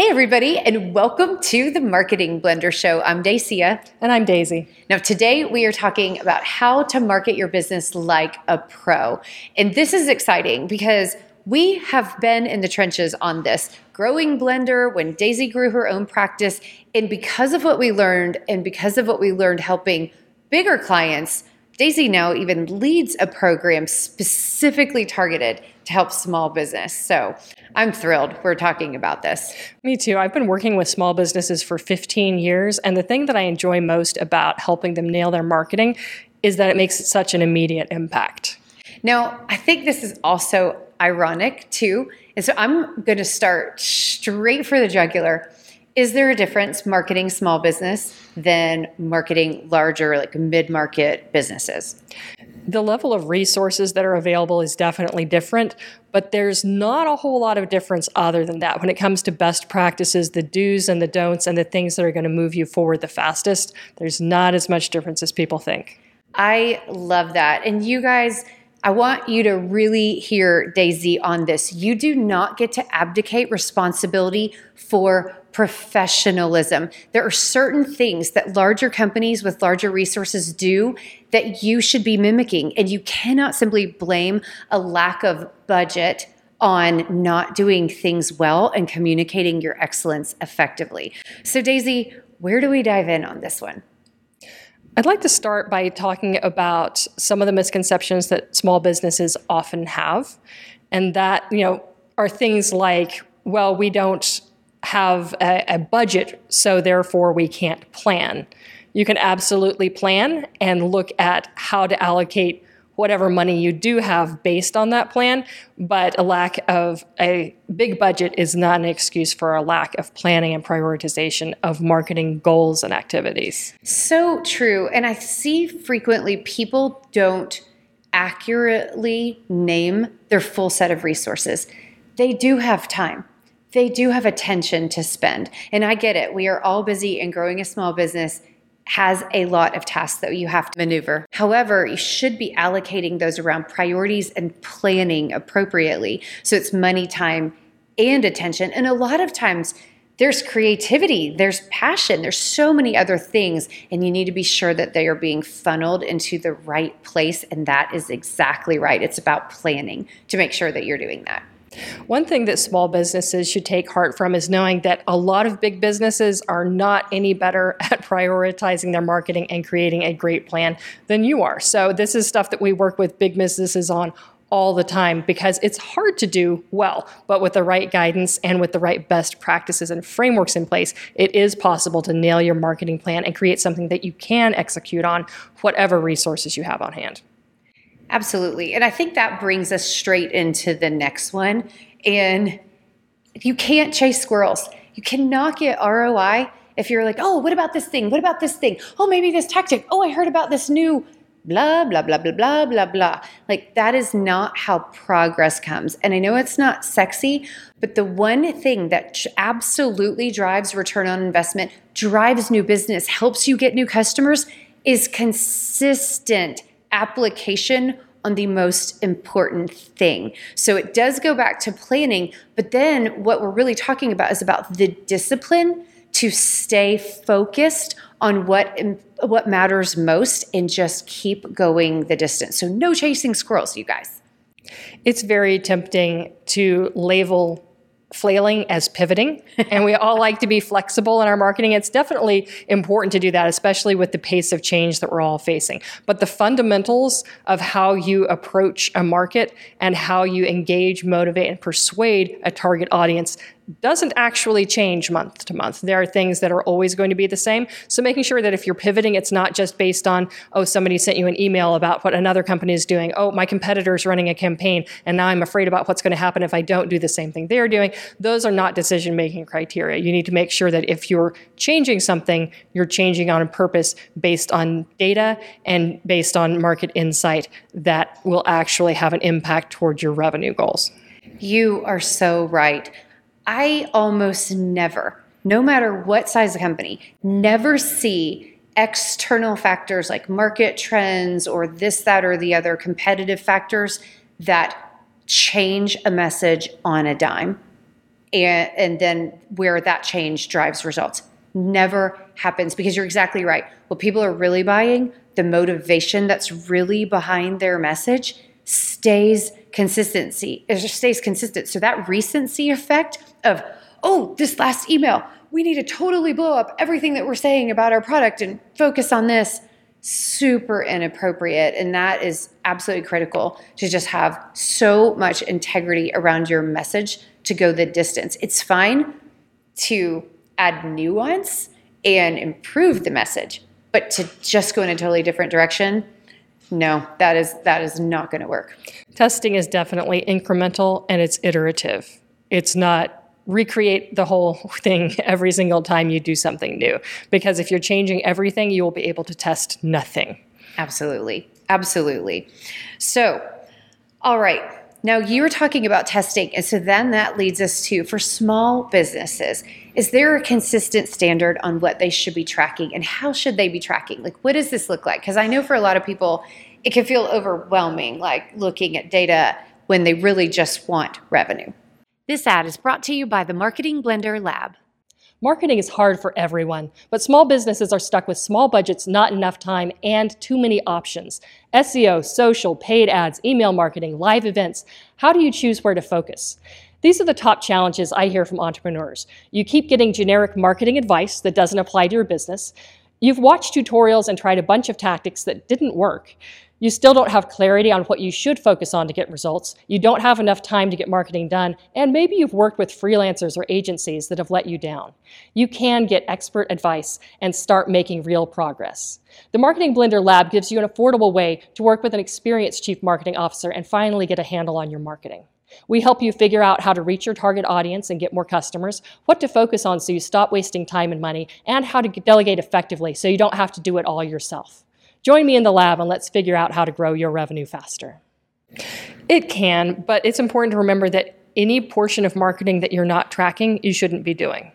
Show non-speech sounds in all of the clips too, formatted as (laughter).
Hey, everybody, and welcome to the Marketing Blender Show. I'm Dacia. And I'm Daisy. Now, today we are talking about how to market your business like a pro. And this is exciting because we have been in the trenches on this, growing Blender when Daisy grew her own practice. And because of what we learned, and because of what we learned helping bigger clients, Daisy now even leads a program specifically targeted to help small business. So I'm thrilled we're talking about this. Me too. I've been working with small businesses for 15 years, and the thing that I enjoy most about helping them nail their marketing is that it makes such an immediate impact. Now, I think this is also ironic too. And so I'm going to start straight for the jugular. Is there a difference marketing small business than marketing larger, like mid market businesses? The level of resources that are available is definitely different, but there's not a whole lot of difference other than that. When it comes to best practices, the do's and the don'ts, and the things that are going to move you forward the fastest, there's not as much difference as people think. I love that. And you guys, I want you to really hear Daisy on this. You do not get to abdicate responsibility for professionalism. There are certain things that larger companies with larger resources do that you should be mimicking, and you cannot simply blame a lack of budget on not doing things well and communicating your excellence effectively. So, Daisy, where do we dive in on this one? I'd like to start by talking about some of the misconceptions that small businesses often have. And that, you know, are things like, well, we don't have a, a budget, so therefore we can't plan. You can absolutely plan and look at how to allocate whatever money you do have based on that plan, but a lack of a big budget is not an excuse for a lack of planning and prioritization of marketing goals and activities. So true. And I see frequently people don't accurately name their full set of resources. They do have time. They do have attention to spend. And I get it. We are all busy and growing a small business has a lot of tasks that you have to maneuver. However, you should be allocating those around priorities and planning appropriately. So it's money, time, and attention. And a lot of times, there's creativity, there's passion, there's so many other things, and you need to be sure that they are being funneled into the right place. And that is exactly right. It's about planning to make sure that you're doing that. One thing that small businesses should take heart from is knowing that a lot of big businesses are not any better (laughs) at prioritizing their marketing and creating a great plan than you are. So, this is stuff that we work with big businesses on all the time because it's hard to do well, but with the right guidance and with the right best practices and frameworks in place, it is possible to nail your marketing plan and create something that you can execute on whatever resources you have on hand. Absolutely. And I think that brings us straight into the next one. And you can't chase squirrels. You cannot get ROI if you're like, oh, what about this thing? What about this thing? Oh, maybe this tactic. Oh, I heard about this new blah, blah, blah, blah, blah, blah, blah. Like that is not how progress comes. And I know it's not sexy, but the one thing that absolutely drives return on investment, drives new business, helps you get new customers is consistent application on the most important thing. So it does go back to planning, but then what we're really talking about is about the discipline to stay focused on what what matters most and just keep going the distance. So no chasing squirrels, you guys. It's very tempting to label flailing as pivoting (laughs) and we all like to be flexible in our marketing. It's definitely important to do that especially with the pace of change that we're all facing. But the fundamentals of how you approach a market and how you engage motivate and persuade a target audience doesn't actually change month to month. There are things that are always going to be the same. So making sure that if you're pivoting, it's not just based on, oh, somebody sent you an email about what another company is doing. Oh, my competitor is running a campaign and now I'm afraid about what's going to happen if I don't do the same thing they're doing. Those are not decision making criteria. You need to make sure that if you're changing something, you're changing on purpose based on data and based on market insight that will actually have an impact towards your revenue goals. You are so right. I almost never, no matter what size of company, never see external factors like market trends or this, that, or the other competitive factors that change a message on a dime. and, and then where that change drives results. Never happens because you're exactly right. What people are really buying, the motivation that's really behind their message, stays consistency. It just stays consistent. So that recency effect of, oh, this last email, we need to totally blow up everything that we're saying about our product and focus on this super inappropriate. And that is absolutely critical to just have so much integrity around your message to go the distance. It's fine to add nuance and improve the message, but to just go in a totally different direction, no, that is that is not going to work. Testing is definitely incremental and it's iterative. It's not recreate the whole (laughs) thing every single time you do something new. Because if you're changing everything, you will be able to test nothing. Absolutely. Absolutely. So, all right. Now you were talking about testing. And so then that leads us to for small businesses, is there a consistent standard on what they should be tracking and how should they be tracking? Like, what does this look like? Because I know for a lot of people, it can feel overwhelming, like looking at data when they really just want revenue. This ad is brought to you by the Marketing Blender Lab. Marketing is hard for everyone, but small businesses are stuck with small budgets, not enough time, and too many options. SEO, social, paid ads, email marketing, live events. How do you choose where to focus? These are the top challenges I hear from entrepreneurs. You keep getting generic marketing advice that doesn't apply to your business. You've watched tutorials and tried a bunch of tactics that didn't work. You still don't have clarity on what you should focus on to get results. You don't have enough time to get marketing done. And maybe you've worked with freelancers or agencies that have let you down. You can get expert advice and start making real progress. The Marketing Blender Lab gives you an affordable way to work with an experienced chief marketing officer and finally get a handle on your marketing. We help you figure out how to reach your target audience and get more customers, what to focus on so you stop wasting time and money, and how to delegate effectively so you don't have to do it all yourself. Join me in the lab and let's figure out how to grow your revenue faster. It can, but it's important to remember that any portion of marketing that you're not tracking, you shouldn't be doing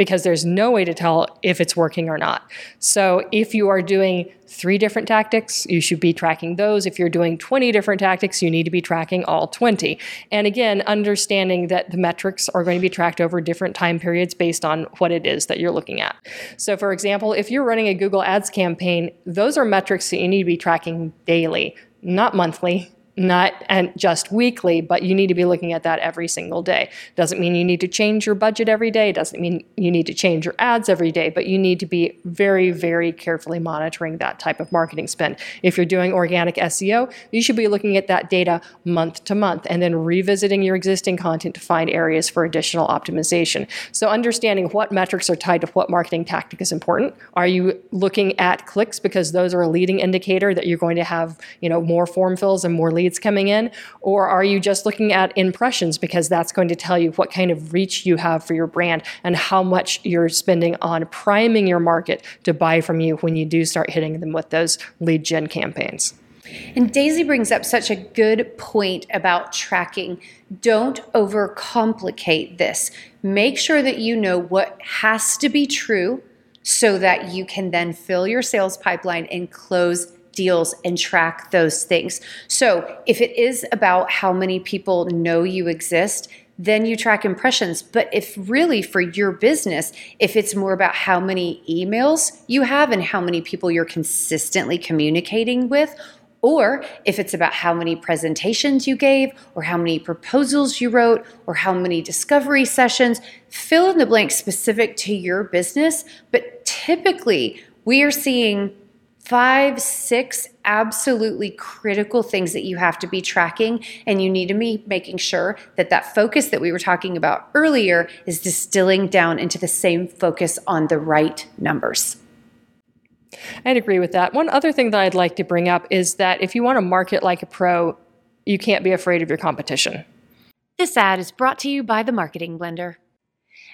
because there's no way to tell if it's working or not. So if you are doing three different tactics, you should be tracking those. If you're doing 20 different tactics, you need to be tracking all 20. And again, understanding that the metrics are going to be tracked over different time periods based on what it is that you're looking at. So for example, if you're running a Google Ads campaign, those are metrics that you need to be tracking daily, not monthly, not and just weekly, but you need to be looking at that every single day. Doesn't mean you need to change your budget every day, doesn't mean you need to change your ads every day, but you need to be very, very carefully monitoring that type of marketing spend. If you're doing organic SEO, you should be looking at that data month to month and then revisiting your existing content to find areas for additional optimization. So understanding what metrics are tied to what marketing tactic is important. Are you looking at clicks because those are a leading indicator that you're going to have, you know, more form fills and more leads leads coming in? Or are you just looking at impressions because that's going to tell you what kind of reach you have for your brand and how much you're spending on priming your market to buy from you when you do start hitting them with those lead gen campaigns? And Daisy brings up such a good point about tracking. Don't overcomplicate this. Make sure that you know what has to be true so that you can then fill your sales pipeline and close deals and track those things. So if it is about how many people know you exist, then you track impressions. But if really for your business, if it's more about how many emails you have and how many people you're consistently communicating with, or if it's about how many presentations you gave, or how many proposals you wrote, or how many discovery sessions, fill in the blank specific to your business. But typically, we are seeing five, six absolutely critical things that you have to be tracking. And you need to be making sure that that focus that we were talking about earlier is distilling down into the same focus on the right numbers. I'd agree with that. One other thing that I'd like to bring up is that if you want to market like a pro, you can't be afraid of your competition. This ad is brought to you by the Marketing Blender.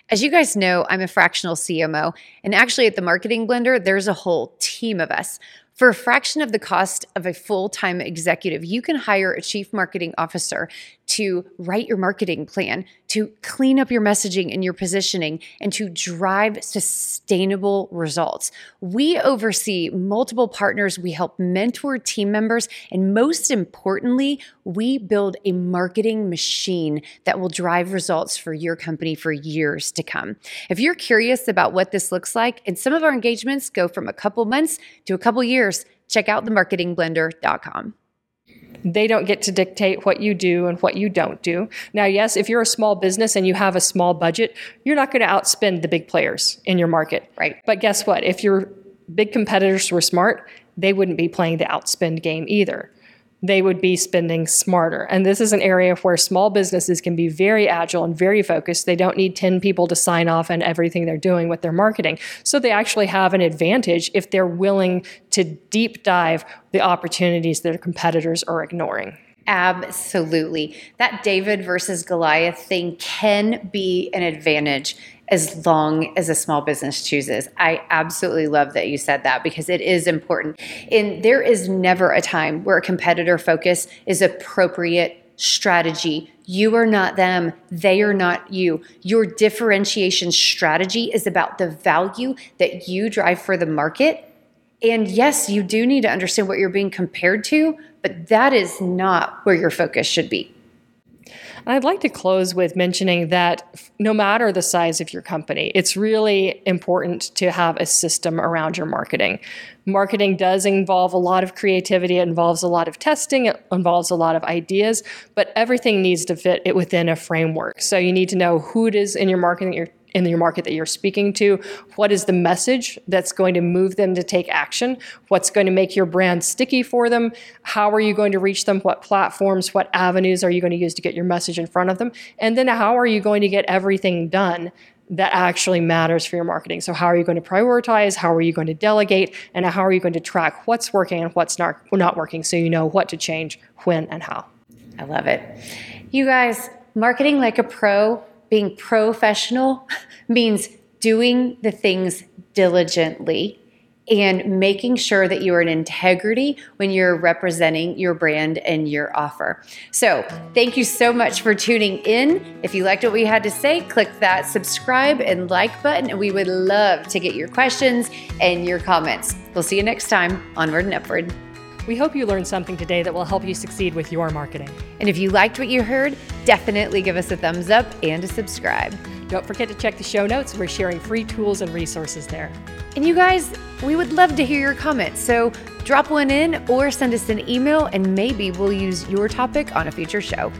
As you guys know, I'm a fractional CMO, and actually at the Marketing Blender, there's a whole team of us For a fraction of the cost of a full time executive, you can hire a chief marketing officer to write your marketing plan, to clean up your messaging and your positioning, and to drive sustainable results. We oversee multiple partners, we help mentor team members, and most importantly, we build a marketing machine that will drive results for your company for years to come. If you're curious about what this looks like, and some of our engagements go from a couple months to a couple years, check out themarketingblender.com. They don't get to dictate what you do and what you don't do. Now, yes, if you're a small business and you have a small budget, you're not going to outspend the big players in your market. Right. But guess what? If your big competitors were smart, they wouldn't be playing the outspend game either they would be spending smarter. And this is an area where small businesses can be very agile and very focused. They don't need 10 people to sign off on everything they're doing with their marketing. So they actually have an advantage if they're willing to deep dive the opportunities their competitors are ignoring. Absolutely. That David versus Goliath thing can be an advantage as long as a small business chooses. I absolutely love that you said that because it is important. And there is never a time where a competitor focus is appropriate strategy. You are not them, they are not you. Your differentiation strategy is about the value that you drive for the market. And yes, you do need to understand what you're being compared to, but that is not where your focus should be. I'd like to close with mentioning that no matter the size of your company, it's really important to have a system around your marketing. Marketing does involve a lot of creativity, it involves a lot of testing, it involves a lot of ideas, but everything needs to fit it within a framework. So you need to know who it is in your marketing you're in your market that you're speaking to? What is the message that's going to move them to take action? What's going to make your brand sticky for them? How are you going to reach them? What platforms, what avenues are you going to use to get your message in front of them? And then how are you going to get everything done that actually matters for your marketing. So, how are you going to prioritize? How are you going to delegate? And how are you going to track what's working and what's not, not working so you know what to change, when, and how? I love it. You guys, marketing like a pro being professional (laughs) means doing the things diligently and making sure that you are in integrity when you're representing your brand and your offer. So, thank you so much for tuning in. If you liked what we had to say, click that subscribe and like button, and we would love to get your questions and your comments. We'll see you next time. Onward and upward. We hope you learned something today that will help you succeed with your marketing. And if you liked what you heard, definitely give us a thumbs up and a subscribe. Don't forget to check the show notes. We're sharing free tools and resources there. And you guys, we would love to hear your comments. So drop one in or send us an email, and maybe we'll use your topic on a future show.